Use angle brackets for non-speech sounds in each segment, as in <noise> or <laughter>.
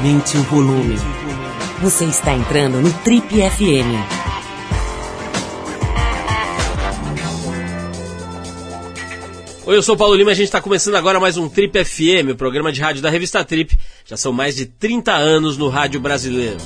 Aumente o volume. Você está entrando no Trip FM. Oi, eu sou o Paulo Lima e a gente está começando agora mais um Trip FM, o programa de rádio da revista Trip. Já são mais de 30 anos no rádio brasileiro.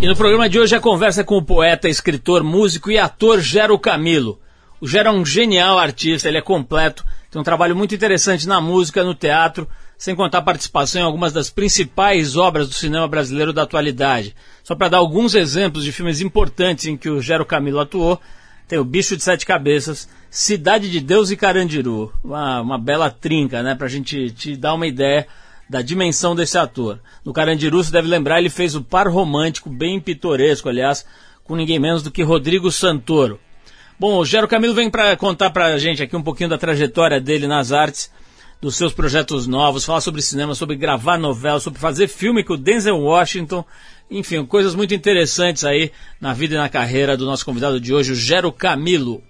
E no programa de hoje a conversa com o poeta, escritor, músico e ator Gero Camilo. O Gero é um genial artista, ele é completo, tem um trabalho muito interessante na música, no teatro, sem contar a participação em algumas das principais obras do cinema brasileiro da atualidade. Só para dar alguns exemplos de filmes importantes em que o Gero Camilo atuou, tem o Bicho de Sete Cabeças, Cidade de Deus e Carandiru. Uma, uma bela trinca, né? Pra gente te dar uma ideia da dimensão desse ator. No Carandiru, você deve lembrar, ele fez o par romântico, bem pitoresco, aliás, com ninguém menos do que Rodrigo Santoro. Bom, o Gero Camilo vem para contar para a gente aqui um pouquinho da trajetória dele nas artes, dos seus projetos novos, falar sobre cinema, sobre gravar novela, sobre fazer filme com o Denzel Washington, enfim, coisas muito interessantes aí na vida e na carreira do nosso convidado de hoje, o Gero Camilo.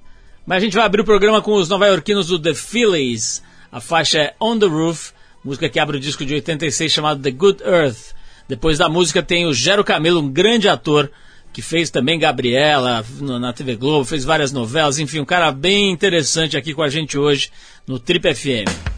Mas a gente vai abrir o programa com os nova-iorquinos do The Phillies. A faixa é On the Roof, música que abre o disco de 86 chamado The Good Earth. Depois da música tem o Gero Camilo, um grande ator, que fez também Gabriela na TV Globo, fez várias novelas, enfim, um cara bem interessante aqui com a gente hoje no Trip FM.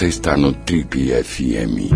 Você está no Trip FM.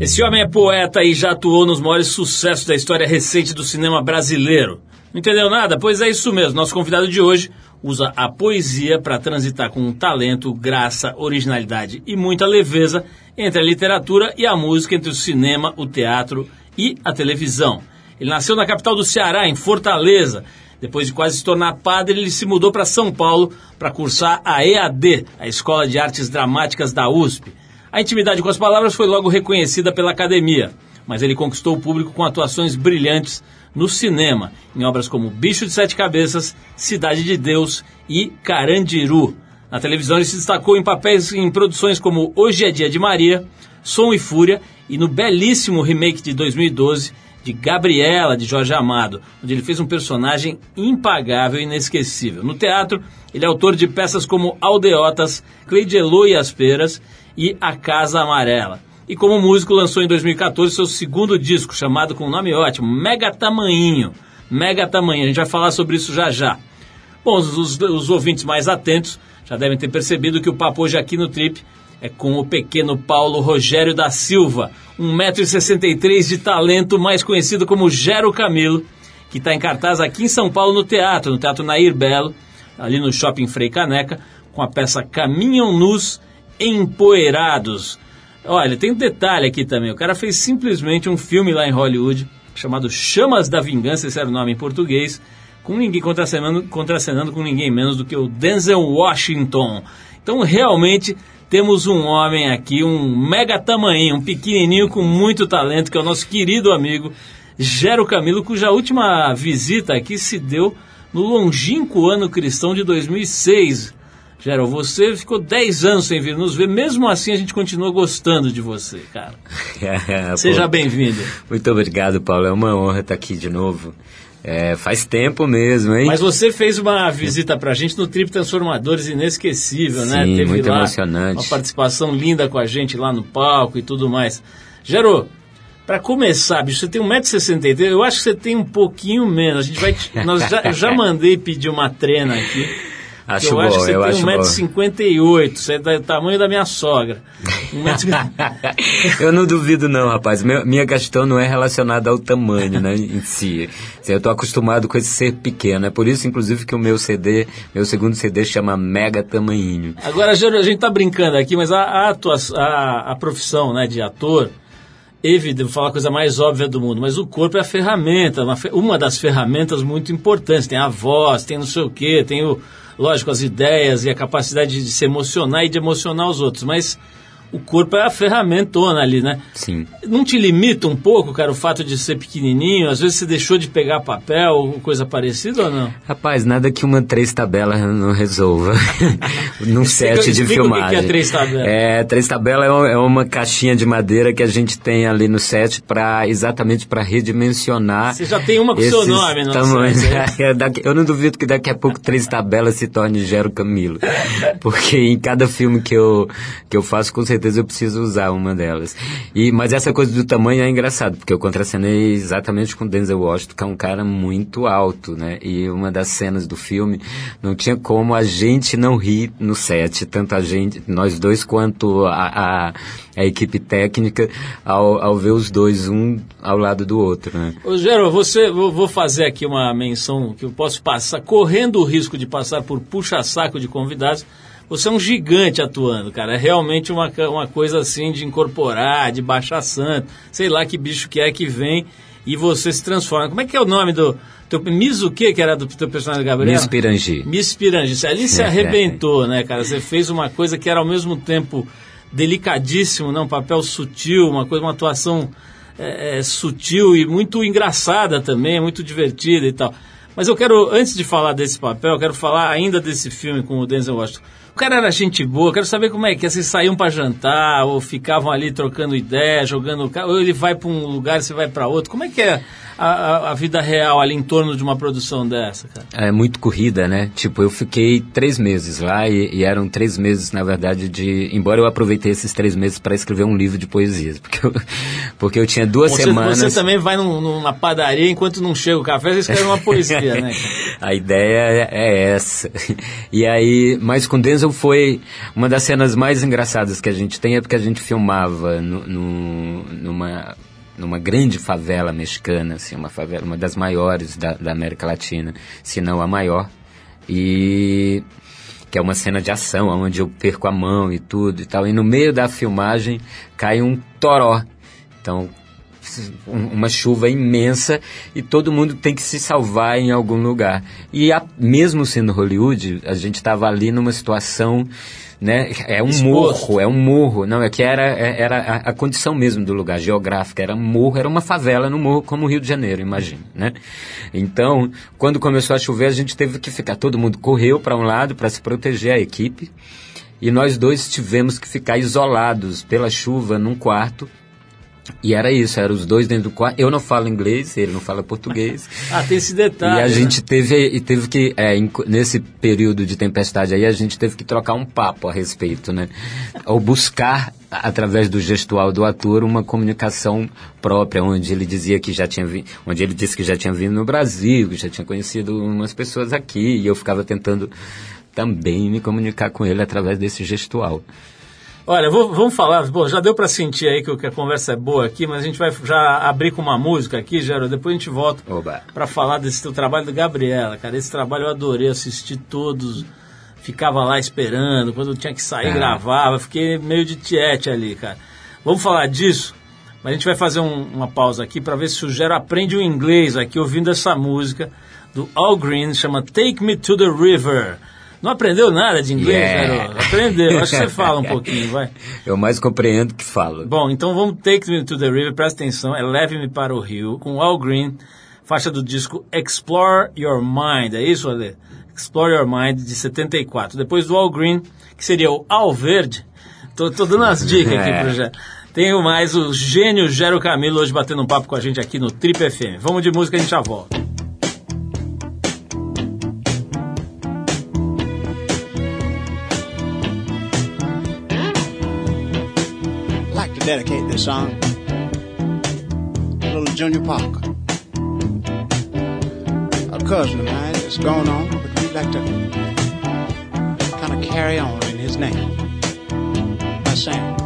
Esse homem é poeta e já atuou nos maiores sucessos da história recente do cinema brasileiro. Não entendeu nada? Pois é isso mesmo. Nosso convidado de hoje usa a poesia para transitar com talento, graça, originalidade e muita leveza entre a literatura e a música, entre o cinema, o teatro e a televisão. Ele nasceu na capital do Ceará, em Fortaleza, depois de quase se tornar padre, ele se mudou para São Paulo para cursar a EAD, a Escola de Artes Dramáticas da USP. A intimidade com as palavras foi logo reconhecida pela academia. mas ele conquistou o público com atuações brilhantes no cinema, em obras como Bicho de Sete Cabeças, Cidade de Deus e Carandiru. Na televisão ele se destacou em papéis em produções como Hoje é Dia de Maria, Som e Fúria e no belíssimo remake de 2012 de Gabriela, de Jorge Amado, onde ele fez um personagem impagável e inesquecível. No teatro, ele é autor de peças como Aldeotas, Cleidelô e as Peras e A Casa Amarela. E como músico, lançou em 2014 seu segundo disco, chamado com um nome ótimo, Mega Tamanhinho. Mega Tamanhinho, a gente vai falar sobre isso já já. Bom, os, os, os ouvintes mais atentos já devem ter percebido que o papo hoje aqui no Trip é com o pequeno Paulo Rogério da Silva, 1,63m de talento, mais conhecido como Gero Camilo, que está em cartaz aqui em São Paulo no teatro, no Teatro Nair Belo, ali no Shopping Frei Caneca, com a peça Caminham Nus Empoeirados. Olha, tem um detalhe aqui também, o cara fez simplesmente um filme lá em Hollywood, chamado Chamas da Vingança, esse era o nome em português, com ninguém contracenando, contracenando com ninguém menos do que o Denzel Washington. Então, realmente, temos um homem aqui, um mega tamanho, um pequenininho com muito talento, que é o nosso querido amigo Gero Camilo, cuja última visita aqui se deu no longínquo ano cristão de 2006. Gero, você ficou 10 anos sem vir nos ver, mesmo assim a gente continua gostando de você, cara. <laughs> Seja bem-vindo. Muito obrigado, Paulo. É uma honra estar aqui de novo. É, faz tempo mesmo, hein? Mas você fez uma visita pra gente no Trip Transformadores inesquecível, Sim, né? Teve muito lá emocionante. Uma participação linda com a gente lá no palco e tudo mais. Gero, pra começar, bicho, você tem 1,63m, eu acho que você tem um pouquinho menos. A gente vai. Nós já, eu <laughs> já mandei pedir uma trena aqui. Acho eu bom, acho que você eu tem acho bom. 1,58m, você é do tamanho da minha sogra. <laughs> 1,50m. <laughs> eu não duvido não, rapaz. Meu- minha questão não é relacionada ao tamanho, né, em si. Assim, Eu tô acostumado com esse ser pequeno. É por isso, inclusive, que o meu CD, meu segundo CD chama Mega Tamanhinho. Agora, a gente tá brincando aqui, mas a, a, atua- a, a profissão né, de ator, evidente, vou falar a coisa mais óbvia do mundo, mas o corpo é a ferramenta, uma, uma das ferramentas muito importantes. Tem a voz, tem não sei o quê, tem, o, lógico, as ideias e a capacidade de se emocionar e de emocionar os outros, mas o corpo é a ferramentona ali, né? Sim. Não te limita um pouco, cara, o fato de ser pequenininho? Às vezes você deixou de pegar papel ou coisa parecida ou não? Rapaz, nada que uma três tabelas não resolva <laughs> num set de explica o que filmagem. é três tabelas. É, três tabelas é uma, é uma caixinha de madeira que a gente tem ali no set para exatamente para redimensionar. Você já tem uma com seu nome no tamanhos. <laughs> É, daqui- eu não duvido que daqui a pouco três tabelas se torne Gero Camilo, <laughs> porque em cada filme que eu que eu faço com certeza eu preciso usar uma delas. E mas essa coisa do tamanho é engraçado, porque eu contracenei exatamente com Denzel Washington, que é um cara muito alto, né? E uma das cenas do filme não tinha como a gente não rir no set, tanto a gente, nós dois quanto a, a, a equipe técnica ao, ao ver os dois um ao lado do outro, né? Ô, Gero, você, vou, vou fazer aqui uma menção que eu posso passar, correndo o risco de passar por puxa-saco de convidados. Você é um gigante atuando, cara. É realmente uma, uma coisa assim de incorporar, de baixar santo. Sei lá que bicho que é que vem e você se transforma. Como é que é o nome do. Teu, Miss o que que era do teu personagem, Gabriel? Miss Pirangi. Miss Pirangi. Você Ali se <laughs> arrebentou, né, cara? Você fez uma coisa que era ao mesmo tempo delicadíssimo, né? um papel sutil, uma coisa, uma atuação é, é, sutil e muito engraçada também, muito divertida e tal. Mas eu quero, antes de falar desse papel, eu quero falar ainda desse filme com o Denzel Washington. O cara era gente boa, quero saber como é que é. Vocês saíam para jantar, ou ficavam ali trocando ideia, jogando. Ou ele vai para um lugar e você vai para outro. Como é que é a, a- a vida real ali em torno de uma produção dessa, cara? É muito corrida, né? Tipo, eu fiquei três meses lá e, e eram três meses, na verdade, de. Embora eu aproveitei esses três meses para escrever um livro de poesias, <laughs> porque eu, porque eu tinha duas Você, semanas. você também vai num- numa padaria, enquanto não chega o café, você escreve uma poesia, né? <laughs> cara? A ideia é, é essa. E aí, mas com Denzel foi uma das cenas mais engraçadas que a gente tem é porque a gente filmava no, no- numa numa grande favela mexicana, assim, uma favela, uma das maiores da, da América Latina, se não a maior. E que é uma cena de ação, onde eu perco a mão e tudo e tal. E no meio da filmagem cai um toró. Então, um- uma chuva imensa e todo mundo tem que se salvar em algum lugar. E a- mesmo sendo Hollywood, a gente estava ali numa situação né? É um Exposto. morro, é um morro. Não, é que era, é- era a, a condição mesmo do lugar, geográfica. Era um morro, era uma favela no morro, como o Rio de Janeiro, imagina, né? Então, quando começou a chover, a gente teve que ficar, todo mundo correu para um lado para se proteger a equipe. E nós dois tivemos que ficar isolados pela chuva num quarto. E era isso, eram os dois dentro do quarto. Eu não falo inglês, ele não fala português. <laughs> Ah, tem esse detalhe. E a né? gente teve, e teve que, é, nesse período de tempestade aí, a gente teve que trocar um papo a respeito, né? Ou buscar, através do gestual do ator, uma comunicação própria, onde ele dizia que já tinha vindo, onde ele disse que já tinha vindo no Brasil, que já tinha conhecido umas pessoas aqui, e eu ficava tentando também me comunicar com ele através desse gestual. Olha, vou- vamos falar. Bom, já deu para sentir aí que, que a conversa é boa aqui, mas a gente vai já abrir com uma música aqui, Gero. Depois a gente volta para falar desse teu trabalho da Gabriela, cara. Esse trabalho eu adorei, assisti todos, ficava lá esperando. Quando tinha que sair, Ah. gravava. Fiquei meio de tiete ali, cara. Vamos falar disso, mas a gente vai fazer um- uma pausa aqui para ver se o Gero aprende o inglês aqui ouvindo essa música do All Green, chama Take Me to the River. Não aprendeu nada de inglês, Yeah. Gero? Aprendeu. Acho que você fala um pouquinho, vai. <laughs> Eu mais compreendo que falo. Bom, então vamos Take Me to the River, presta atenção, é Leve-me para o Rio, com Al Green, faixa do disco Explore Your Mind, é isso, Ale? Explore Your Mind, de 74. Depois do Al Green, que seria o Al Verde, tô, tô dando as dicas aqui <laughs> É. pro Gero. Tenho mais o gênio Gero Camilo hoje batendo um papo com a gente aqui no Trip FM. Vamos de música, a gente já volta. Dedicate this song to little Junior Parker. A cousin of mine that's on, but we'd like to kind of carry on in his name by saying,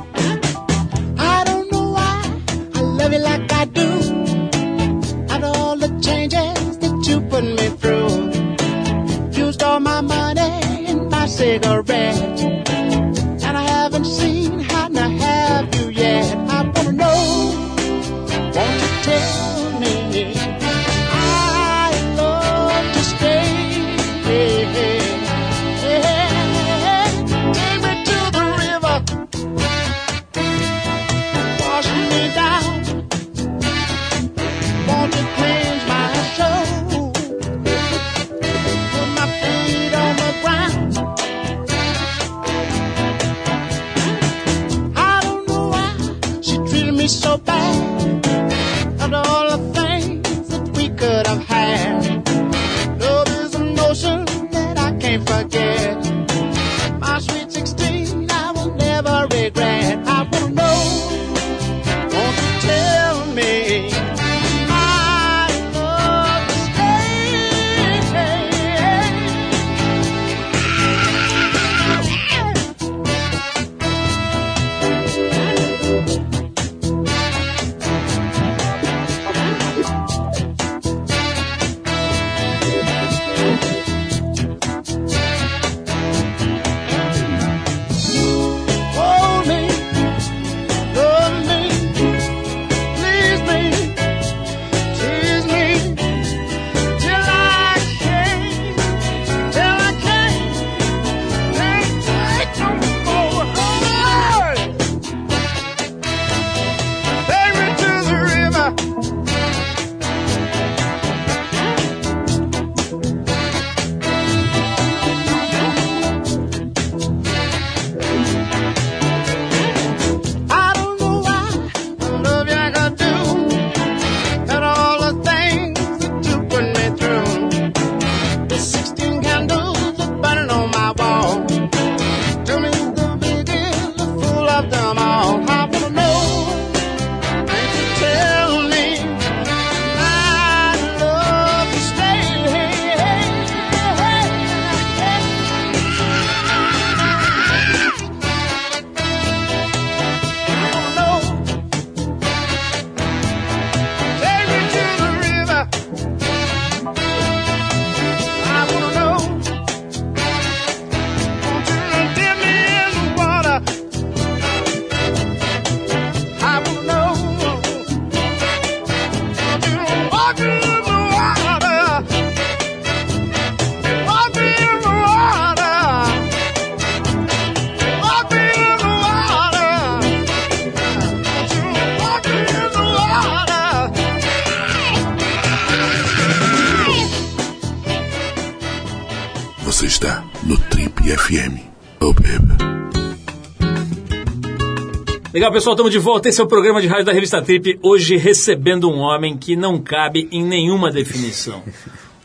Legal, pessoal, estamos de volta. Esse é o programa de rádio da revista Trip. Hoje recebendo um homem que não cabe em nenhuma definição.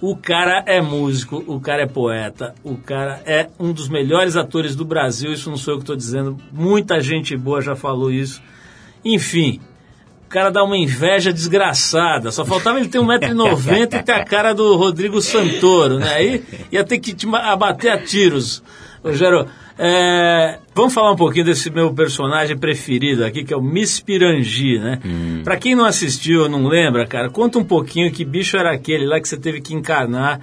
O cara é músico, o cara é poeta, o cara é um dos melhores atores do Brasil. Isso não sou eu que estou dizendo. Muita gente boa já falou isso. Enfim, o cara dá uma inveja desgraçada. Só faltava ele ter 1,90m e ter a cara do Rodrigo Santoro, né? Aí ia ter que te abater a tiros. Rogério, é, vamos falar um pouquinho desse meu personagem preferido aqui, que é o Miss Pirangi, né? Pra quem não assistiu, não lembra, cara, conta um pouquinho que bicho era aquele lá que você teve que encarnar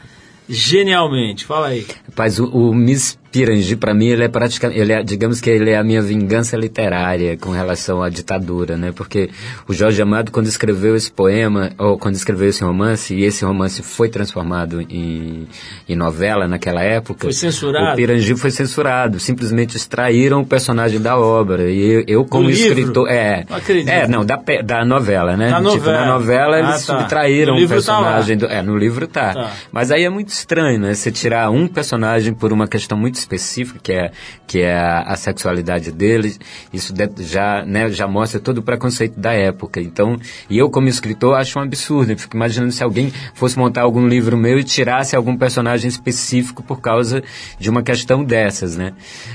genialmente. Fala aí. Rapaz, o, o Miss Pirangi, para mim, ele é praticamente, ele é, digamos que ele é a minha vingança literária com relação à ditadura, né? Porque o Jorge Amado, quando escreveu esse poema, ou quando escreveu esse romance, e esse romance foi transformado em, em novela naquela época... Foi censurado? O Pirangi foi censurado, simplesmente extraíram o personagem da obra. E eu, eu como Do livro? escritor... É, Não acredito. é, não, da, da novela, né? Da Tipo, novela. na novela Ah, eles tá. subtraíram o tá personagem do, é, no livro tá. Tá. Mas aí é muito estranho, né? Você tirar um personagem por uma questão muito específica, que é, que é a, sexualidade dele, isso já, né, já mostra todo o preconceito da época. Então, e eu como escritor acho um absurdo. Eu fico imaginando se alguém fosse montar algum livro meu e tirasse algum personagem específico por causa de uma questão dessas, né?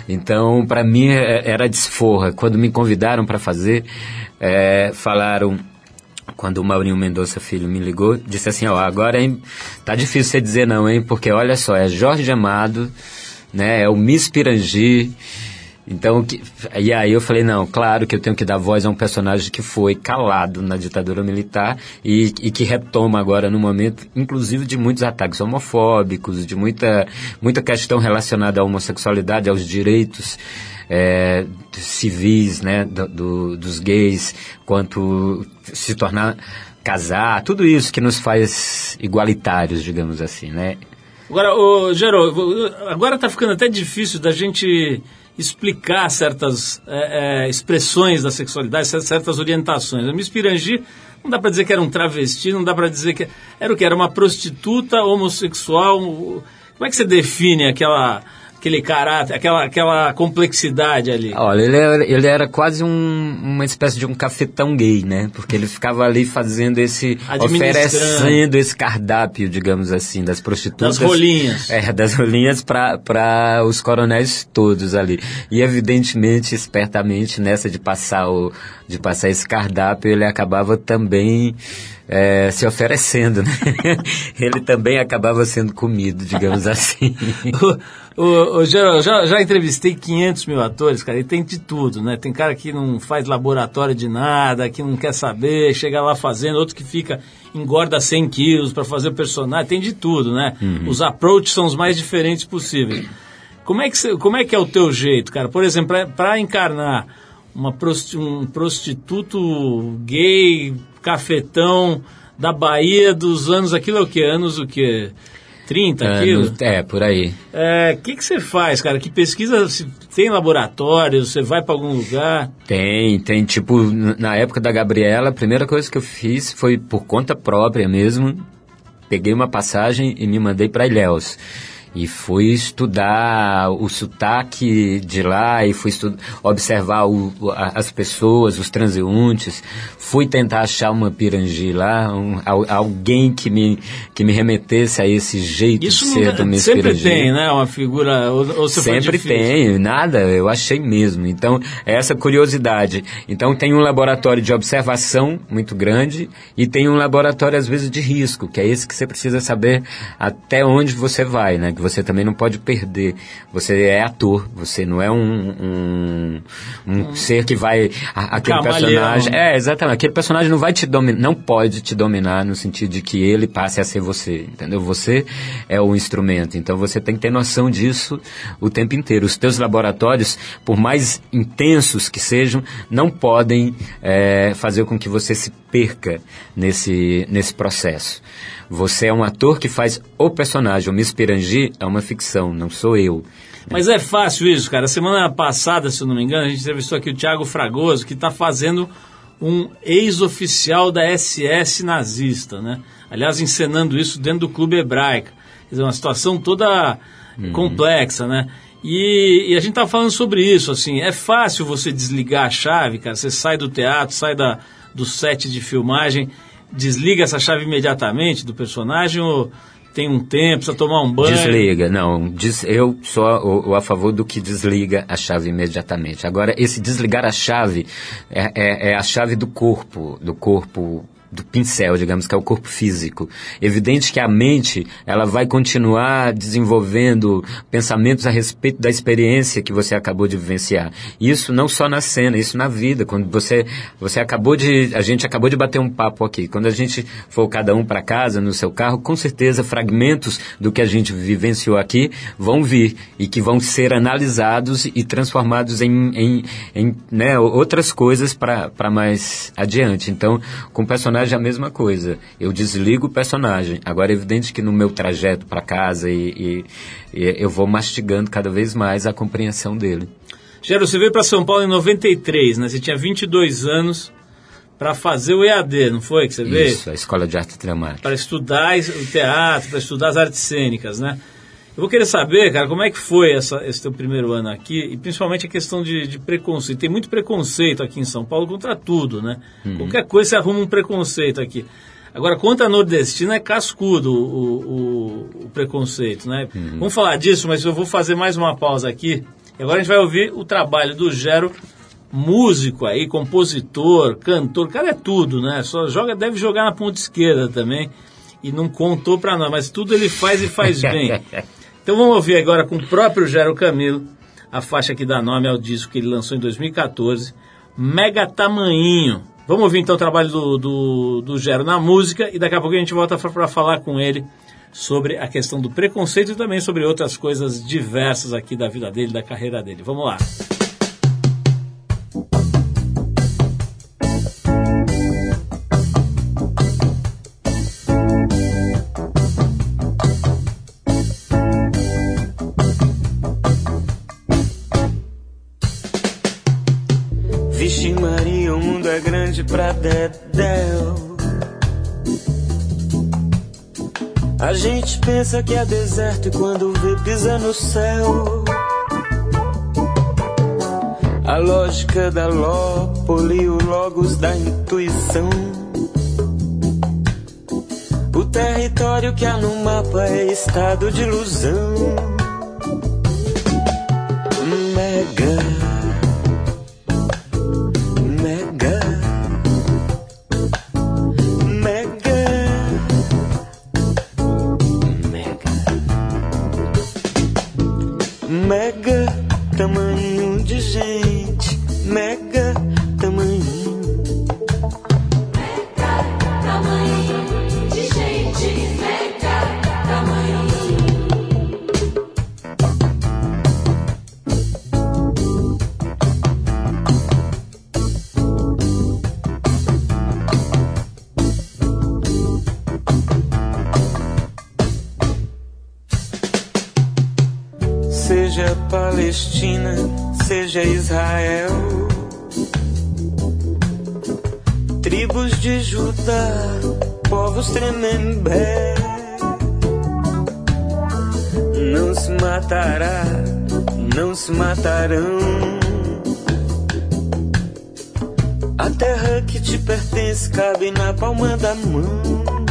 Então, para mim é- era desforra. Quando me convidaram para fazer, é, falaram quando o Maurinho Mendonça Filho me ligou, disse assim, ó, agora hein, tá difícil você dizer não, hein, porque olha só, é Jorge Amado, né, é o Miss Pirangi, então, que, e aí eu falei, não, claro que eu tenho que dar voz a um personagem que foi calado na ditadura militar e, e que retoma agora no momento, inclusive de muitos ataques homofóbicos, de muita, muita questão relacionada à homossexualidade, aos direitos é, civis, né, do- do- dos gays, quanto se tornar casar, tudo isso que nos faz igualitários, digamos assim, né? Agora, ô, Gero, agora tá ficando até difícil da gente explicar certas é, é, expressões da sexualidade, cer- certas orientações. A Miss Pirangi não dá para dizer que era um travesti, não dá para dizer que era o que era uma prostituta homossexual. Como é que você define aquela aquele caráter, aquela aquela complexidade ali? Olha, ele era, ele era quase um- uma espécie de um cafetão gay, né? Porque ele ficava ali fazendo esse. Oferecendo esse cardápio, digamos assim, das prostitutas. Das rolinhas. É, das rolinhas para os coronéis todos ali. E evidentemente, espertamente, nessa de passar, o, de passar esse cardápio, ele acabava também. É, se oferecendo, né? <laughs> ele também acabava sendo comido, digamos assim. O, o, o já, já entrevistei 500 mil atores, cara, e tem de tudo, né? Tem cara que não faz laboratório de nada, que não quer saber, chega lá fazendo, outro que fica, engorda 100 quilos para fazer o personagem, tem de tudo, né? Os approaches são os mais diferentes possíveis. Como é que, como é, que é o teu jeito, cara? Por exemplo, para encarnar uma prosti- um prostituto gay, cafetão, da Bahia dos anos, aquilo é o que? Anos o que? 30 É, quilos? no- é, por aí. O que que você faz, cara? Que pesquisa? Se tem laboratório? Você vai para algum lugar? Tem, tem. Tipo, na época da Gabriela, a primeira coisa que eu fiz foi por conta própria mesmo. Peguei uma passagem e me mandei para Ilhéus. E fui estudar o sotaque de lá e fui observar o- as pessoas, os transeuntes. Fui tentar achar uma pirangi lá, um- al- alguém que me, que me remetesse a esse jeito Isso de ser dá- do Miss sempre Pirangi. tem, né? Uma figura. Ou, ou Sempre tem, nada, eu achei mesmo. Então, é essa curiosidade. Então, tem um laboratório de observação muito grande e tem um laboratório, às vezes, de risco, que é esse que você precisa saber até onde você vai, né? Você também não pode perder. Você é ator, você não é um, um, um ser que vai. a- aquele camaleão. personagem. É, exatamente. Aquele personagem não vai te dominar, não pode te dominar no sentido de que ele passe a ser você, entendeu? Você é o instrumento, então você tem que ter noção disso o tempo inteiro. Os teus laboratórios, por mais intensos que sejam, não podem é, fazer com que você se perca nesse, nesse processo. Você é um ator que faz o personagem. O Miss Pirangi é uma ficção, não sou eu. Mas é fácil isso, cara. Semana passada, se eu não me engano, a gente entrevistou aqui o Thiago Fragoso, que está fazendo um ex-oficial da SS nazista, né? Aliás, encenando isso dentro do clube hebraico. Quer dizer, uma situação toda complexa, né? E, e a gente tava falando sobre isso, assim, é fácil você desligar a chave, cara. Você sai do teatro, sai da, do set de filmagem, desliga essa chave imediatamente do personagem ou tem um tempo, precisa tomar um banho? Desliga, não. Eu sou o, o a favor do que desliga a chave imediatamente. Agora, esse desligar a chave é, é, é a chave do corpo, do corpo do pincel, digamos, que é o corpo físico. Evidente que a mente, ela vai continuar desenvolvendo pensamentos a respeito da experiência que você acabou de vivenciar. Isso não só na cena, isso na vida. Quando você, você acabou de, a gente acabou de bater um papo aqui. Quando a gente for cada um para casa, no seu carro, com certeza fragmentos do que a gente vivenciou aqui vão vir e que vão ser analisados e transformados em, em, em né, outras coisas para mais adiante. Então, com o personagem personagem é a mesma coisa. Eu desligo o personagem. Agora é evidente que no meu trajeto para casa e, e, e, eu vou mastigando cada vez mais a compreensão dele. Gero, você veio para São Paulo em 93, né? Você tinha 22 anos para fazer o EAD, não foi que você veio? Isso, a Escola de Arte Dramática. Para estudar o teatro, para estudar as artes cênicas, né? Eu vou querer saber, cara, como é que foi essa, esse teu primeiro ano aqui e principalmente a questão de, de preconceito. Tem muito preconceito aqui em São Paulo contra tudo, né? Uhum. Qualquer coisa você arruma um preconceito aqui. Agora, contra a nordestina é cascudo o, o, o preconceito, né? Uhum. Vamos falar disso, mas eu vou fazer mais uma pausa aqui. E agora a gente vai ouvir o trabalho do Gero, músico aí, compositor, cantor, o cara é tudo, né? Só joga, deve jogar na ponta esquerda também. E não contou pra nós, mas tudo ele faz e faz <laughs> bem. Então vamos ouvir agora com o próprio Gero Camilo a faixa que dá nome ao disco que ele lançou em 2014, Mega Tamanhinho. Vamos ouvir então o trabalho do, do, do Gero na música e daqui a pouco a gente volta para falar com ele sobre a questão do preconceito e também sobre outras coisas diversas aqui da vida dele, da carreira dele. Vamos lá. Pensa que é deserto e quando vê pisa no céu. A lógica da Lópoli, o logos da intuição. O território que há no mapa é estado de ilusão. seja palma da mão.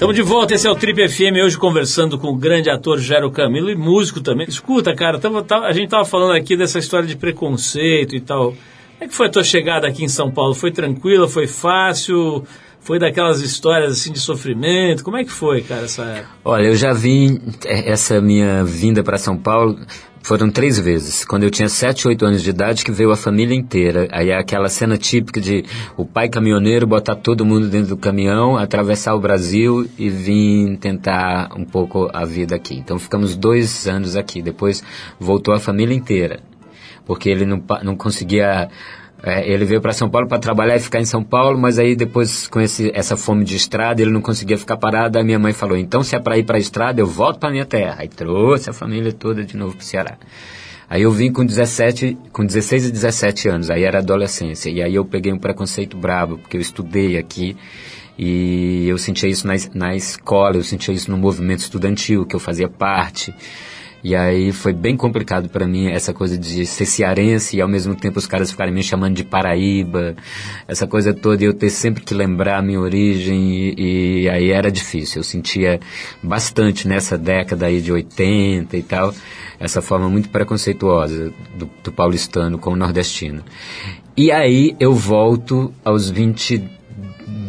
Estamos de volta, esse é o Trip FM, hoje conversando com o grande ator Gero Camilo e músico também. Escuta, cara, tava- a gente tava falando aqui dessa história de preconceito e tal. Como é que foi a tua chegada aqui em São Paulo? Foi tranquila, foi fácil? Foi daquelas histórias assim de sofrimento? Como é que foi, cara, essa época? Olha, eu já vim, eh, essa minha vinda para São Paulo foram três vezes. Quando eu tinha 7, 8 anos de idade, que veio a família inteira. Aí é aquela cena típica de o pai caminhoneiro botar todo mundo dentro do caminhão, atravessar o Brasil e vir tentar um pouco a vida aqui. Então ficamos dois anos aqui. Depois voltou a família inteira. Porque ele não, não conseguia é, ele veio para São Paulo para trabalhar e ficar em São Paulo, mas aí depois com esse, essa fome de estrada ele não conseguia ficar parado. A minha mãe falou: então se é para ir para a estrada, eu volto para minha terra. Aí trouxe a família toda de novo para o Ceará. Aí eu vim com 17, com 16 e 17 anos, aí era adolescência. E aí eu peguei um preconceito brabo, porque eu estudei aqui e eu sentia isso na, na escola, eu sentia isso no movimento estudantil que eu fazia parte. E aí foi bem complicado para mim essa coisa de ser cearense e ao mesmo tempo os caras ficarem me chamando de Paraíba, essa coisa toda, e eu ter sempre que lembrar a minha origem e, e aí era difícil. Eu sentia bastante nessa década aí de 80 e tal, essa forma muito preconceituosa do, do paulistano com o nordestino. E aí eu volto aos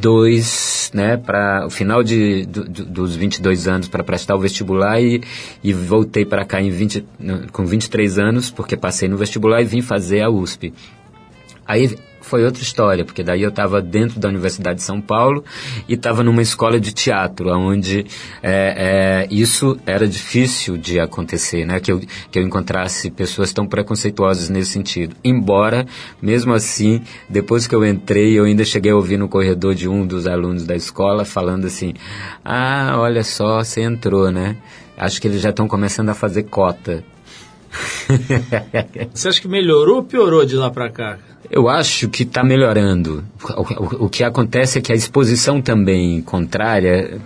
22, né, para o final de, do, do, dos 22 anos para prestar o vestibular e, e voltei para cá em 20, no- com 23 anos, porque passei no vestibular e vim fazer a USP. Aí foi outra história, porque daí eu estava dentro da Universidade de São Paulo e estava numa escola de teatro, onde é, é, isso era difícil de acontecer, né? Que eu, que eu encontrasse pessoas tão preconceituosas nesse sentido. Embora, mesmo assim, depois que eu entrei, eu ainda cheguei a ouvir no corredor de um dos alunos da escola falando assim: Ah, olha só, você entrou, né? Acho que eles já estão começando a fazer cota. <laughs> Você acha que melhorou ou piorou de lá pra cá? Eu acho que está melhorando. O, o- o que acontece é que a exposição também contrária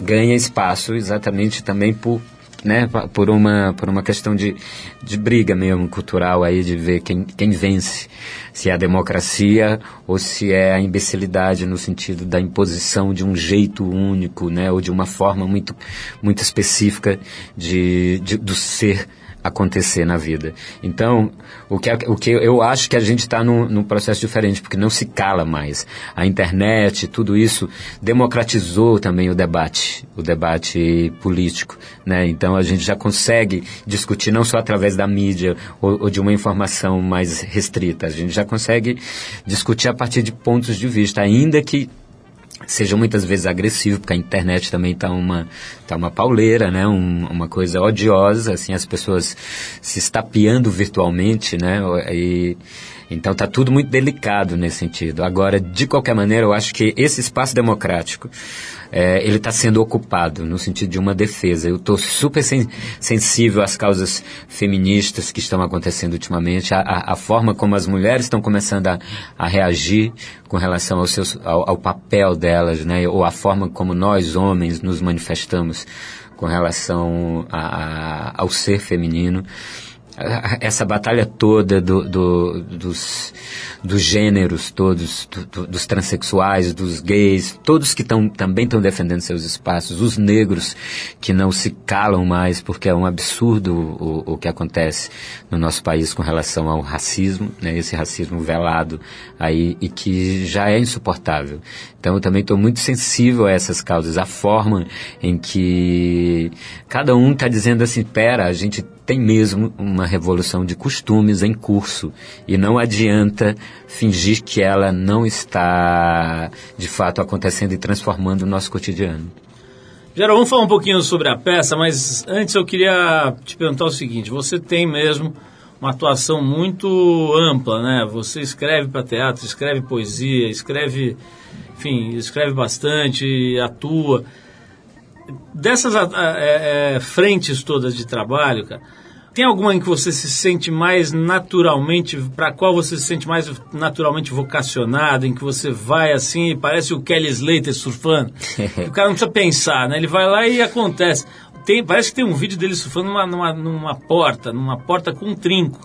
ganha espaço exatamente também por, né, por, uma, por uma questão de, de briga mesmo cultural aí, de ver quem, quem vence. Se é a democracia ou se é a imbecilidade no sentido da imposição de um jeito único, né, ou de uma forma muito, muito específica de, de, do ser acontecer na vida. Então, o que, o que eu acho que a gente está num, num processo diferente, porque não se cala mais. A internet, tudo isso democratizou também o debate, o debate político. Né? Então, a gente já consegue discutir não só através da mídia ou, ou de uma informação mais restrita, a gente já consegue discutir a partir de pontos de vista, ainda que seja muitas vezes agressivo, porque a internet também está uma, tá uma pauleira, né? Um- uma coisa odiosa, assim, as pessoas se estapeando virtualmente, né? E, então está tudo muito delicado nesse sentido. Agora, de qualquer maneira, eu acho que esse espaço democrático, é, ele está sendo ocupado no sentido de uma defesa. Eu estou super sen- sensível às causas feministas que estão acontecendo ultimamente, a forma como as mulheres estão começando a, a reagir com relação ao, seus, ao, ao papel delas, né? ou a forma como nós, homens, nos manifestamos com relação a, a, ao ser feminino essa batalha toda do, do, dos, dos gêneros todos, do, do, dos transexuais, dos gays, todos que tão, também estão defendendo seus espaços, os negros que não se calam mais, porque é um absurdo o, o que acontece no nosso país com relação ao racismo, né, esse racismo velado aí, e que já é insuportável. Então eu também estou muito sensível a essas causas, a forma em que cada um está dizendo assim, pera, a gente tem mesmo uma revolução de costumes em curso e não adianta fingir que ela não está de fato acontecendo e transformando o nosso cotidiano. Geral, vamos falar um pouquinho sobre a peça, mas antes eu queria te perguntar o seguinte: você tem mesmo uma atuação muito ampla, né? Você escreve para teatro, escreve poesia, escreve, enfim, escreve bastante, atua. Dessas a, a, é, é, frentes todas de trabalho, cara, tem alguma em que você se sente mais naturalmente, para qual você se sente mais naturalmente vocacionado, em que você vai assim e parece o Kelly Slater surfando? <laughs> o cara não precisa pensar, né? Ele vai lá e acontece. Tem, parece que tem um vídeo dele surfando numa, numa, numa porta, numa porta com um trinco,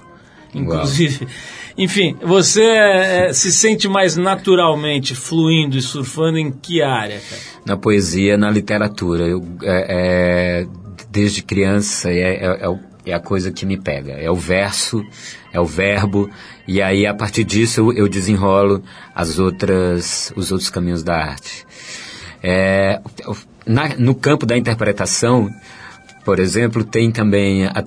inclusive. Uau. Enfim, você é, se sente mais naturalmente fluindo e surfando em que área, cara? Na poesia, na literatura. Eu, é, é, desde criança, é, é, é é a coisa que me pega. É o verso, é o verbo, e aí a partir disso eu desenrolo as outras, os outros caminhos da arte. É, na, no campo da interpretação, por exemplo, tem também a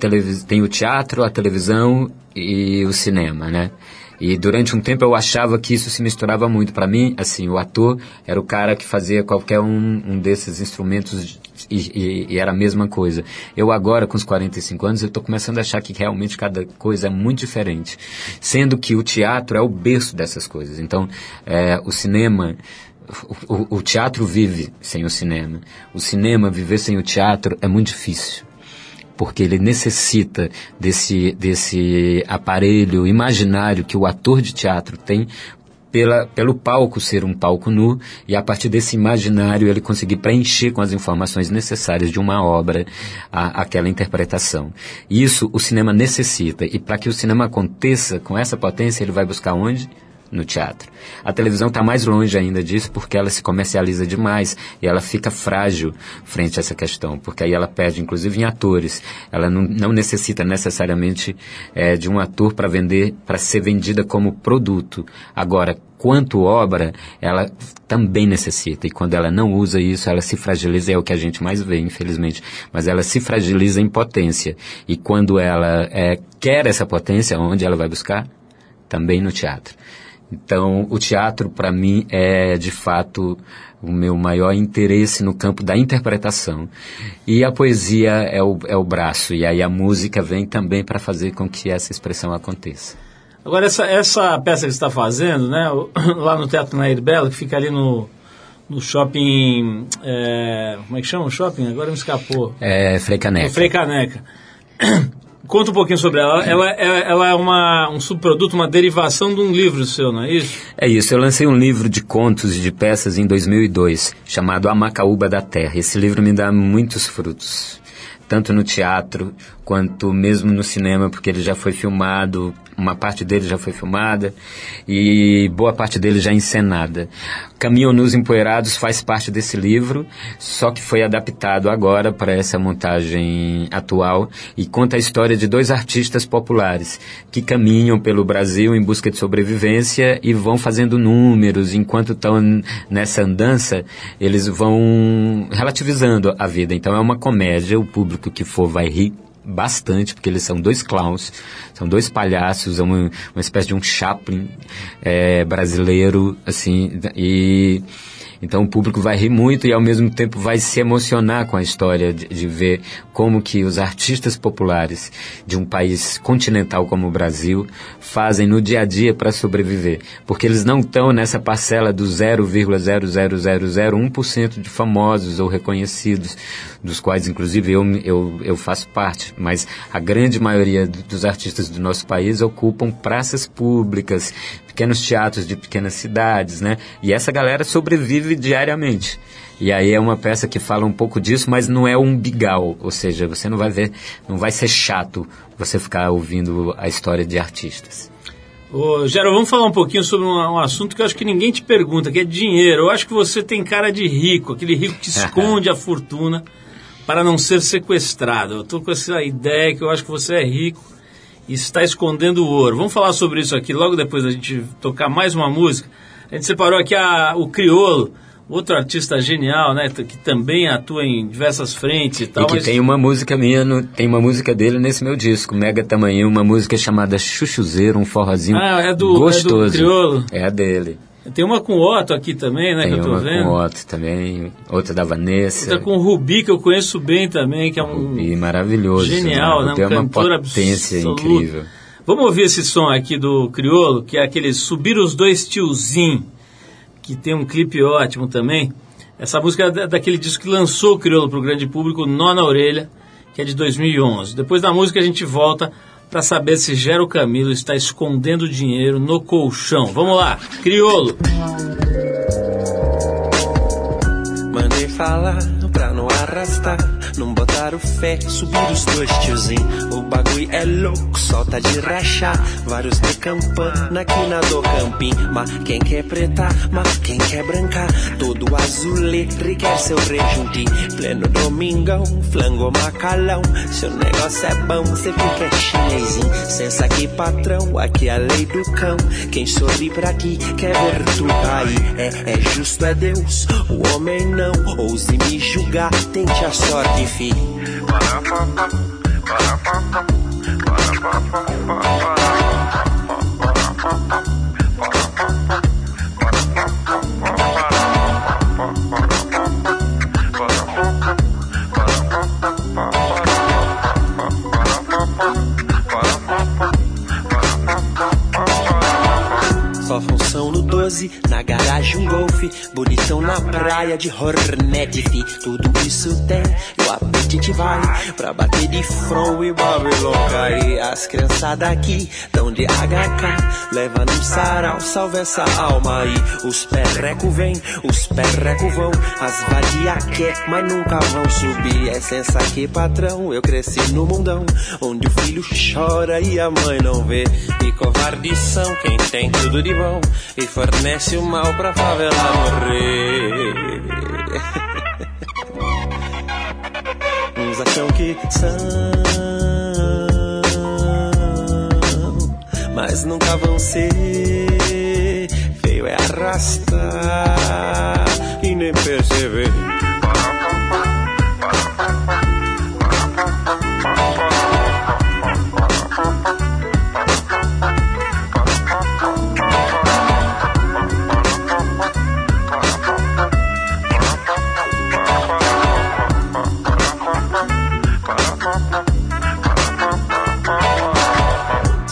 tem o teatro, a televisão e o cinema, né? E durante um tempo eu achava que isso se misturava muito. Para mim, assim, o ator era o cara que fazia qualquer um, um desses instrumentos e, e, e, era a mesma coisa. Eu agora, com os 45 anos, eu estou começando a achar que realmente cada coisa é muito diferente. Sendo que o teatro é o berço dessas coisas. Então, é, o cinema... O, o teatro vive sem o cinema. O cinema viver sem o teatro é muito difícil porque ele necessita desse, desse aparelho imaginário que o ator de teatro tem pela, pelo palco ser um palco nu e a partir desse imaginário ele conseguir preencher com as informações necessárias de uma obra a, aquela interpretação. Isso o cinema necessita e para que o cinema aconteça com essa potência ele vai buscar onde? No teatro. A televisão está mais longe ainda disso porque ela se comercializa demais e ela fica frágil frente a essa questão, porque aí ela perde, inclusive em atores. Ela não, não necessita necessariamente é, de um ator para vender, para ser vendida como produto. Agora, quanto obra, ela também necessita. E quando ela não usa isso, ela se fragiliza, é o que a gente mais vê, infelizmente. Mas ela se fragiliza em potência. E quando ela é, quer essa potência, onde ela vai buscar? Também no teatro. Então, o teatro, para mim, é de fato o meu maior interesse no campo da interpretação. E a poesia é o, é o braço, e aí a música vem também para fazer com que essa expressão aconteça. Agora, essa, essa peça que você está fazendo, né, <coughs> lá no Teatro Nair Belo, que fica ali no, no shopping. É, como é que chama o shopping? Agora me escapou. É Frei Caneca. <coughs> Conta um pouquinho sobre ela. Ela, é, ela é uma, um subproduto, uma derivação de um livro seu, não é isso? É isso. Eu lancei um livro de contos e de peças em 2002, chamado A Macaúba da Terra. Esse livro me dá muitos frutos, tanto no teatro quanto mesmo no cinema, porque ele já foi filmado uma parte dele já foi filmada e boa parte dele já encenada. Caminham nos Empoeirados faz parte desse livro, só que foi adaptado agora para essa montagem atual e conta a história de dois artistas populares que caminham pelo Brasil em busca de sobrevivência e vão fazendo números. Enquanto estão nessa andança, eles vão relativizando a vida. Então é uma comédia, o público que for vai rir bastante, porque eles são dois clowns, são dois palhaços, é uma, uma espécie de um Chaplin é, brasileiro, assim, e então o público vai rir muito e ao mesmo tempo vai se emocionar com a história de, de ver como que os artistas populares de um país continental como o Brasil fazem no dia a dia para sobreviver. Porque eles não estão nessa parcela do 0,00001% de famosos ou reconhecidos, dos quais inclusive eu, eu, eu faço parte. Mas a grande maioria dos artistas do nosso país ocupam praças públicas, pequenos teatros de pequenas cidades, né? E essa galera sobrevive diariamente. E aí é uma peça que fala um pouco disso, mas não é um bigal, ou seja, você não vai ver, não vai ser chato você ficar ouvindo a história de artistas. Ô, Gero, vamos falar um pouquinho sobre um, um, assunto que eu acho que ninguém te pergunta, que é dinheiro. Eu acho que você tem cara de rico, aquele rico que <laughs> esconde a fortuna para não ser sequestrado. Eu estou com essa ideia que eu acho que você é rico está escondendo o ouro. Vamos falar sobre isso aqui logo depois da gente tocar mais uma música. A gente separou aqui a, o Criolo, outro artista genial, né, que também atua em diversas frentes e tal. E que mas... tem uma música minha, no, tem uma música dele nesse meu disco, Mega Tamanho, uma música chamada Chuchuzeiro, um forrozinho ah, é do, gostoso. É do Criolo? É a dele. Tem uma com o Otto aqui também, né? Tem que eu tô uma vendo. com o Otto também, outra da Vanessa. Outra com o Rubi, que eu conheço bem também, que é um. E maravilhoso. Genial, né? Tem Um uma potência absoluto. incrível. Vamos ouvir esse som aqui do Criolo, que é aquele Subir os Dois Tiozinho, que tem um clipe ótimo também. Essa música é da- daquele disco que lançou o Criolo para o grande público, Nó na Orelha, que é de 2011. Depois da música a gente volta para saber se Gero Camilo está escondendo dinheiro no colchão. Vamos lá, Criolo. Mandei falar pra não arrastar, não botar o fé, subir os dois tiozinhos. O bagulho é louco, tá de rachar. Vários de campana aqui na do campim. Mas quem quer preta, mas quem quer brancar? Todo azuletre quer seu rejunte. Pleno domingão, flango macalão. Seu negócio é bom, cê fica chinesinho. Sensa aqui, patrão, aqui é a lei do cão. Quem sorri pra ti quer ver tu cair. É, é justo, é Deus, o homem não. Ouse me julgar, tente a sorte, fi. 12, na garagem um golfe, bonitão na praia de Hornet, fi. Tudo isso tem, e apetite vai pra bater de front e Babylon cair. As criançadas aqui tão de HK, leva no sarau, salve essa alma aí. Os perreco vem, os perreco vão, as vadia quer, mas nunca vão subir. É sensa aqui, patrão, eu cresci no mundão, onde o filho chora e a mãe não vê. E covardição, quem tem tudo de bom, e fornece o mal pra favela morrer. <laughs> Uns acham que são, mas nunca vão ser. Feio é arrastar e nem perceber.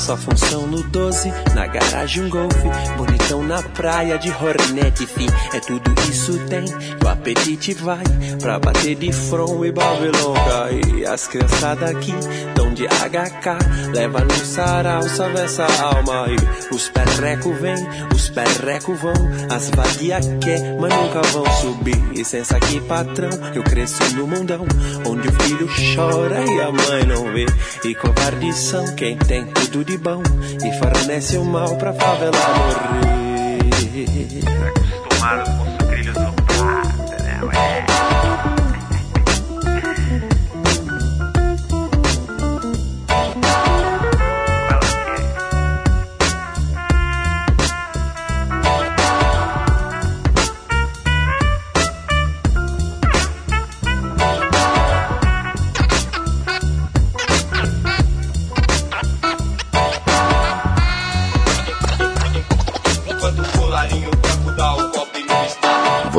Só função no 12, na garagem um golfe, bonitão na praia de Hornet, fi. É tudo isso tem, o apetite vai pra bater de front e Babylon cai. As criançadas aqui tão de HK, leva no sarau, salve essa alma aí. Os perreco vem, os perreco vão, as vadia quer, mas nunca vão subir. Licença aqui, patrão, eu cresci no mundão, onde o filho chora e a mãe não vê. E covardição, quem tem tudo de bom, e fornece o mal pra favela morrer. com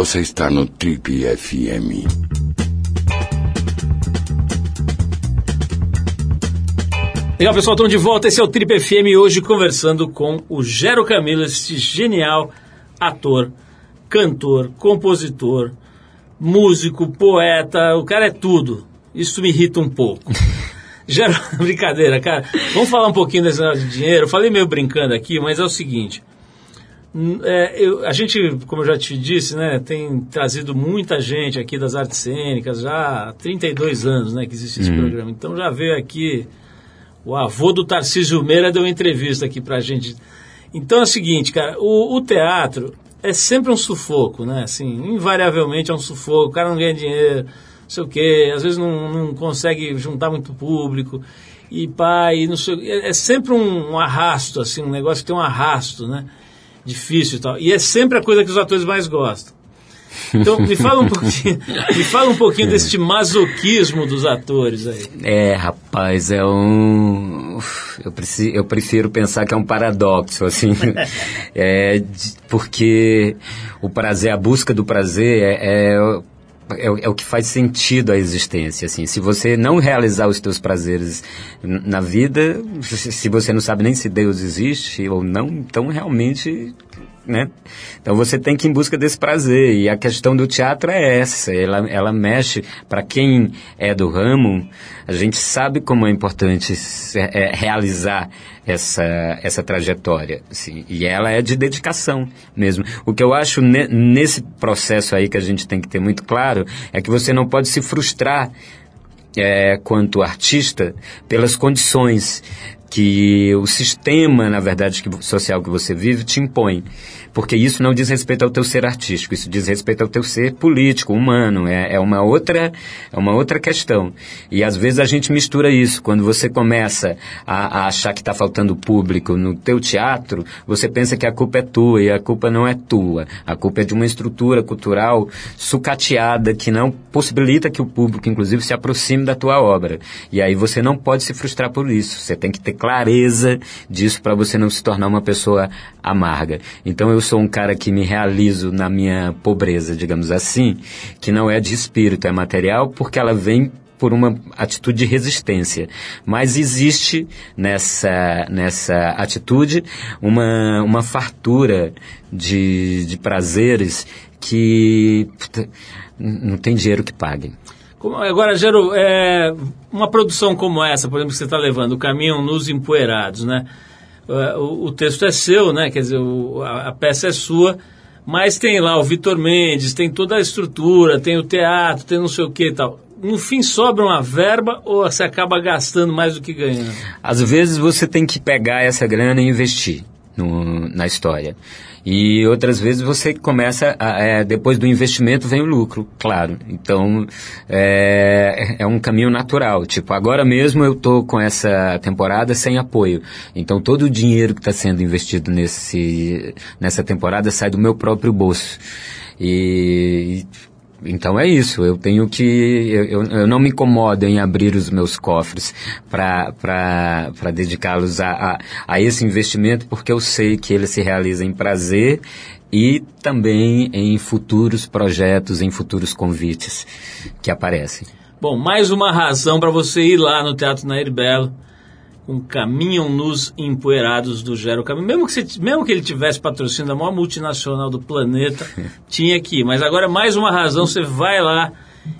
Você está no Trip FM. Legal, pessoal, estamos de volta. Esse é o Trip FM hoje conversando com o Gero Camilo, esse genial ator, cantor, compositor, músico, poeta. O cara é tudo. Isso me irrita um pouco. <laughs> Gero, <laughs> brincadeira, cara. Vamos falar um pouquinho desse negócio de dinheiro. Eu falei meio brincando aqui, mas é o seguinte. Hum, é, eu- a gente, como eu já te disse, né, tem trazido muita gente aqui das artes cênicas já há 32 anos né, que existe esse programa. Então já veio aqui o avô do Tarcísio Meira deu uma entrevista aqui pra gente. Então é o seguinte, cara, o, o teatro é sempre um sufoco, né? Assim, invariavelmente é um sufoco, o cara não ganha dinheiro, não sei o quê, às vezes não, não consegue juntar muito público, e pai, não sei, é, é sempre um, um arrasto, assim, um negócio que tem um arrasto, né? Difícil e tal. E é sempre a coisa que os atores mais gostam. Então, me fala um pouquinho, <laughs> me fala um pouquinho desse masoquismo dos atores aí. É, rapaz, é um. Eu, preci- eu prefiro pensar que é um paradoxo, assim. <laughs> é, porque o prazer, a busca do prazer é. é é, o- é o que faz sentido à existência, assim. Se você não realizar os teus prazeres na vida, se você não sabe nem se Deus existe ou não, então realmente né? Então você tem que ir em busca desse prazer e a questão do teatro é essa, ela, ela mexe para quem é do ramo, a gente sabe como é importante é, realizar essa essa trajetória, assim, e ela é de dedicação mesmo. O que eu acho ne- nesse processo aí que a gente tem que ter muito claro é que você não pode se frustrar é, quanto artista pelas condições que o sistema, na verdade, que, social que você vive te impõe. Porque isso não diz respeito ao teu ser artístico, isso diz respeito ao teu ser político, humano. É, é uma outra é uma outra questão. E às vezes a gente mistura isso. Quando você começa a, a achar que está faltando público no teu teatro, você pensa que a culpa é tua e a culpa não é tua. A culpa é de uma estrutura cultural sucateada que não possibilita que o público, inclusive, se aproxime da tua obra. E aí você não pode se frustrar por isso. Você tem que ter clareza disso para você não se tornar uma pessoa amarga. Então eu sou um cara que me realizo na minha pobreza, digamos assim, que não é de espírito, é material, porque ela vem por uma atitude de resistência. Mas existe nessa, nessa atitude uma, uma fartura de, de prazeres que puta, não tem dinheiro que pague. Agora, Gero, é, uma produção como essa, por exemplo, que você está levando, o Caminhão nos Empoeirados, né? É, O, o texto é seu, né? Quer dizer, o- a, a peça é sua, mas tem lá o Vitor Mendes, tem toda a estrutura, tem o teatro, tem não sei o que e tal. No fim, sobra uma verba ou você acaba gastando mais do que ganhando? Às vezes você tem que pegar essa grana e investir no- na história. E outras vezes você começa, a, é, depois do investimento vem o lucro, claro. Então é, é um caminho natural. Tipo, agora mesmo eu tô com essa temporada sem apoio. Então todo o dinheiro que está sendo investido nesse, nessa temporada sai do meu próprio bolso. E então é isso, eu tenho que. Eu, eu, não me incomodo em abrir os meus cofres para dedicá-los a, a, a esse investimento, porque eu sei que ele se realiza em prazer e também em futuros projetos, em futuros convites que aparecem. Bom, mais uma razão para você ir lá no Teatro Nair Belo com Caminham nos Empoeirados do Gero Caminho. Mesmo que, você, mesmo que ele tivesse patrocínio da maior multinacional do planeta, <laughs> tinha que ir. Mas agora mais uma razão, você vai lá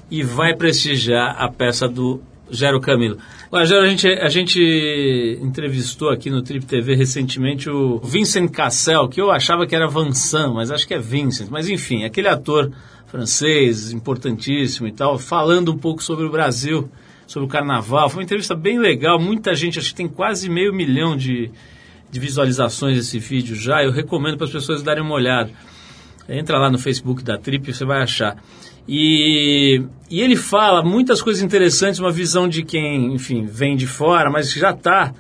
e vai prestigiar a peça do Gero Camilo. Gero, a gente, a gente entrevistou aqui no Trip TV recentemente o Vincent Cassel, que eu achava que era Vincent, mas acho que é Vincent. Mas enfim, aquele ator francês, importantíssimo e tal, falando um pouco sobre o Brasil, sobre o carnaval. Foi uma entrevista bem legal, muita gente, acho que tem quase meio milhão de, de visualizações desse vídeo já. Eu recomendo para as pessoas darem uma olhada. Entra lá no Facebook da Trip, você vai achar. E, e ele fala muitas coisas interessantes, uma visão de quem, enfim, vem de fora, mas já está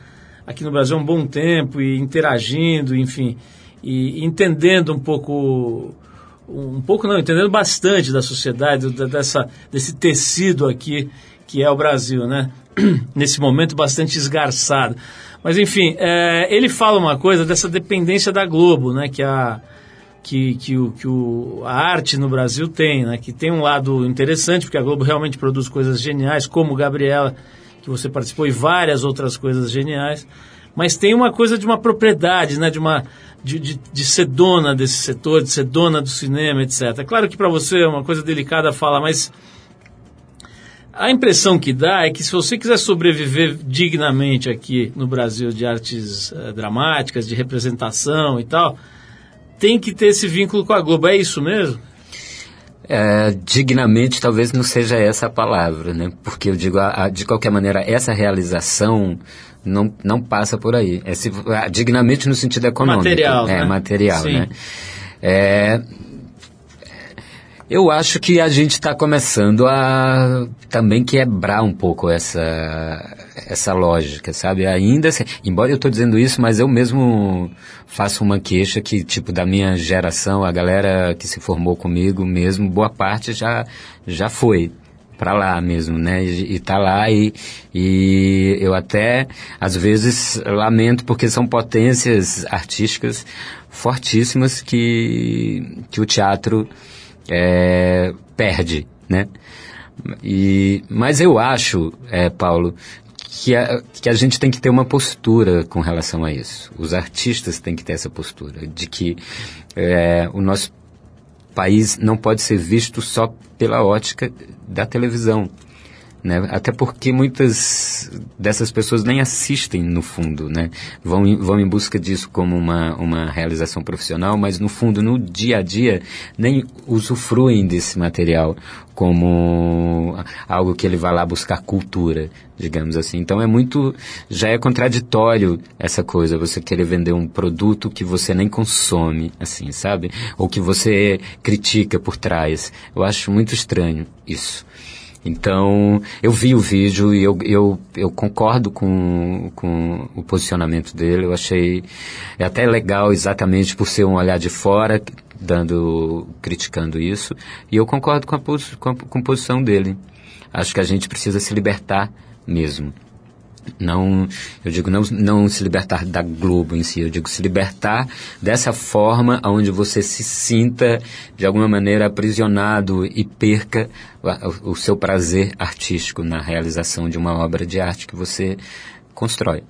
aqui no Brasil há um bom tempo e interagindo, enfim, e entendendo um pouco, um pouco não, entendendo bastante da sociedade, da- dessa, desse tecido aqui que é o Brasil, né? <clears throat> Nesse momento bastante esgarçado. Mas enfim, é, ele fala uma coisa dessa dependência da Globo, né? Que a que, que, o, que o, a arte no Brasil tem, né? Que tem um lado interessante, porque a Globo realmente produz coisas geniais, como Gabriela, que você participou, e várias outras coisas geniais. Mas tem uma coisa de uma propriedade, né? De, uma, de, de, de ser dona desse setor, de ser dona do cinema, etc. Claro que para você é uma coisa delicada falar, mas a impressão que dá é que se você quiser sobreviver dignamente aqui no Brasil de artes eh, dramáticas, de representação e tal, tem que ter esse vínculo com a Globo. É isso mesmo? É, dignamente talvez não seja essa a palavra, né? Porque eu digo, a- a- de qualquer maneira, essa realização não, não passa por aí. É se- a- dignamente no sentido econômico. Material, É, né? material, Sim. né? É, eu acho que a gente está começando a também quebrar um pouco essa, essa lógica, sabe? Ainda, assim, embora eu estou dizendo isso, mas eu mesmo faço uma queixa que, tipo, da minha geração, a galera que se formou comigo mesmo, boa parte já, já foi para lá mesmo, né? E, e tá lá e, e eu até, às vezes, lamento porque são potências artísticas fortíssimas que, que o teatro é, perde, né? E, mas eu acho, é, Paulo, que a, que a gente tem que ter uma postura com relação a isso. Os artistas têm que ter essa postura de que é, o nosso país não pode ser visto só pela ótica da televisão. Né? Até porque muitas dessas pessoas nem assistem no fundo, né? Vão, em- vão em busca disso como uma, uma realização profissional, mas no fundo, no dia a dia, nem usufruem desse material como algo que ele vai lá buscar cultura, digamos assim. Então é muito, já é contraditório essa coisa, você querer vender um produto que você nem consome, assim, sabe? Ou que você critica por trás. Eu acho muito estranho isso. Então, eu vi o vídeo e eu, eu, eu concordo com, com o posicionamento dele. Eu achei é até legal exatamente por ser um olhar de fora, dando, criticando isso. E eu concordo com a, com a, com a posição dele. Acho que a gente precisa se libertar mesmo. Não, eu digo não, não se libertar da Globo em si, eu digo se libertar dessa forma onde você se sinta de alguma maneira aprisionado e perca o, o seu prazer artístico na realização de uma obra de arte que você constrói.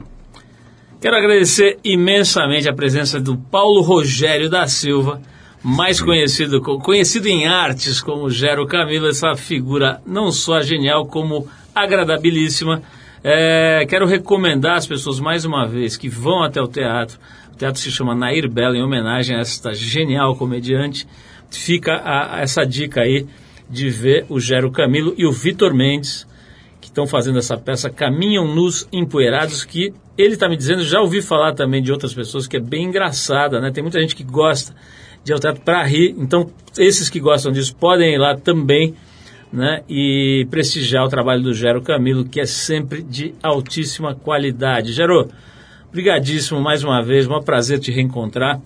Quero agradecer imensamente a presença do Paulo Rogério da Silva, mais conhecido, co- conhecido em artes como Gero Camilo, essa figura não só genial como agradabilíssima. É, quero recomendar às pessoas mais uma vez que vão até o teatro. O teatro se chama Nair Bela, em homenagem a esta genial comediante. Fica a- a essa dica aí de ver o Gero Camilo e o Vitor Mendes que estão fazendo essa peça Caminham Nus Empoeirados, que ele está me dizendo, já ouvi falar também de outras pessoas, que é bem engraçada, né? Tem muita gente que gosta de ir ao teatro para rir, então esses que gostam disso podem ir lá também, né? E prestigiar o trabalho do Gero Camilo, que é sempre de altíssima qualidade. Gero, brigadíssimo mais uma vez, um prazer te reencontrar.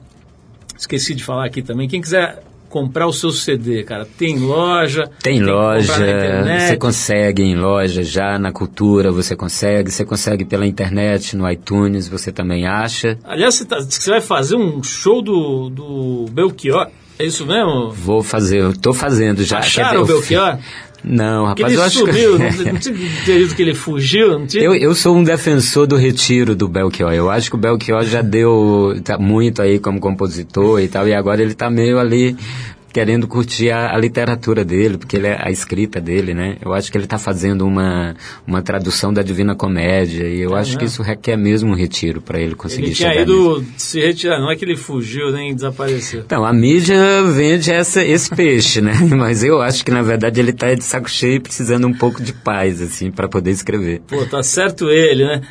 Esqueci de falar aqui também, quem quiser comprar o seu CD, cara, tem loja, Tem comprar loja, você consegue em loja já, na cultura você consegue, você consegue pela internet, no iTunes, você também acha. Aliás, você, tá, você vai fazer um show do, do Belchior. É isso mesmo? Vou fazer, eu tô fazendo já. Acharam o Belchior? Não, Que rapaz, ele eu acho sumiu, <laughs> que... não, não tinha que ele fugiu, não tinha? Eu, eu sou um defensor do retiro do Belchior. Eu acho que o Belchior já deu tá muito aí como compositor e tal, e agora ele tá meio ali querendo curtir a, a literatura dele, porque ele é a escrita dele, né? Eu acho que ele tá fazendo uma, uma tradução da Divina Comédia, e eu É acho que mesmo? isso requer mesmo um retiro para ele conseguir ele chegar nisso. ido se retirar, não é que ele fugiu nem desapareceu. Então, a mídia vende essa, esse peixe, né? <laughs> Mas eu acho que, na verdade, ele tá de saco cheio e precisando um pouco de paz, assim, para poder escrever. Pô, tá certo ele, né?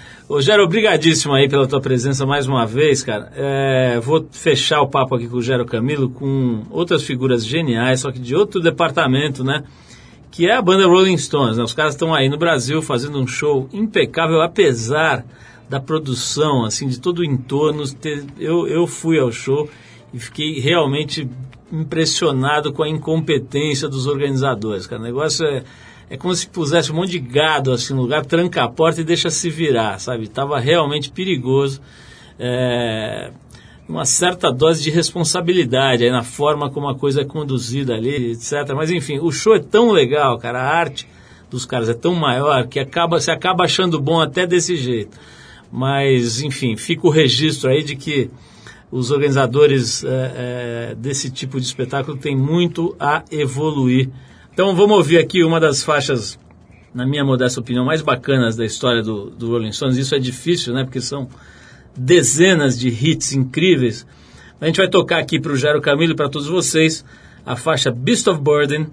Gero, obrigadíssimo aí pela tua presença mais uma vez, cara. É, vou fechar o papo aqui com o Gero Camilo com outras figuras geniais, só que de outro departamento, né? Que é a banda Rolling Stones, né? Os caras estão aí no Brasil fazendo um show impecável, apesar da produção, assim, de todo o entorno. Eu, eu fui ao show e fiquei realmente impressionado com a incompetência dos organizadores, cara. O negócio é, é como se pusesse um monte de gado assim no lugar, tranca a porta e deixa se virar, sabe? Tava realmente perigoso. É, uma certa dose de responsabilidade aí na forma como a coisa é conduzida ali, etc. Mas enfim, o show é tão legal, cara, a arte dos caras é tão maior que acaba, você acaba achando bom até desse jeito. Mas, enfim, fica o registro aí de que os organizadores é, é, desse tipo de espetáculo têm muito a evoluir. Então vamos ouvir aqui uma das faixas, na minha modesta opinião, mais bacanas da história do, do Rolling Stones. Isso é difícil, né? Porque são dezenas de hits incríveis. A gente vai tocar aqui para o Gero Camilo e para todos vocês a faixa Beast of Burden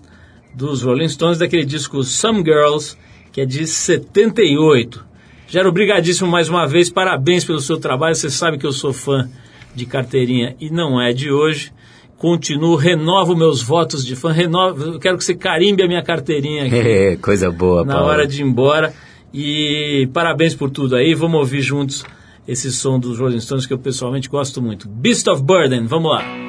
dos Rolling Stones, daquele disco Some Girls, que é de 78. Gero, obrigadíssimo mais uma vez, parabéns pelo seu trabalho. Você sabe que eu sou fã de carteirinha e não é de hoje continuo, renovo meus votos de fã, renovo, quero que você carimbe a minha carteirinha aqui. <laughs> É, coisa boa, Na Paulo. hora de ir embora. E parabéns por tudo aí, vamos ouvir juntos esse som dos Rolling Stones que eu pessoalmente gosto muito. Beast of Burden, vamos lá.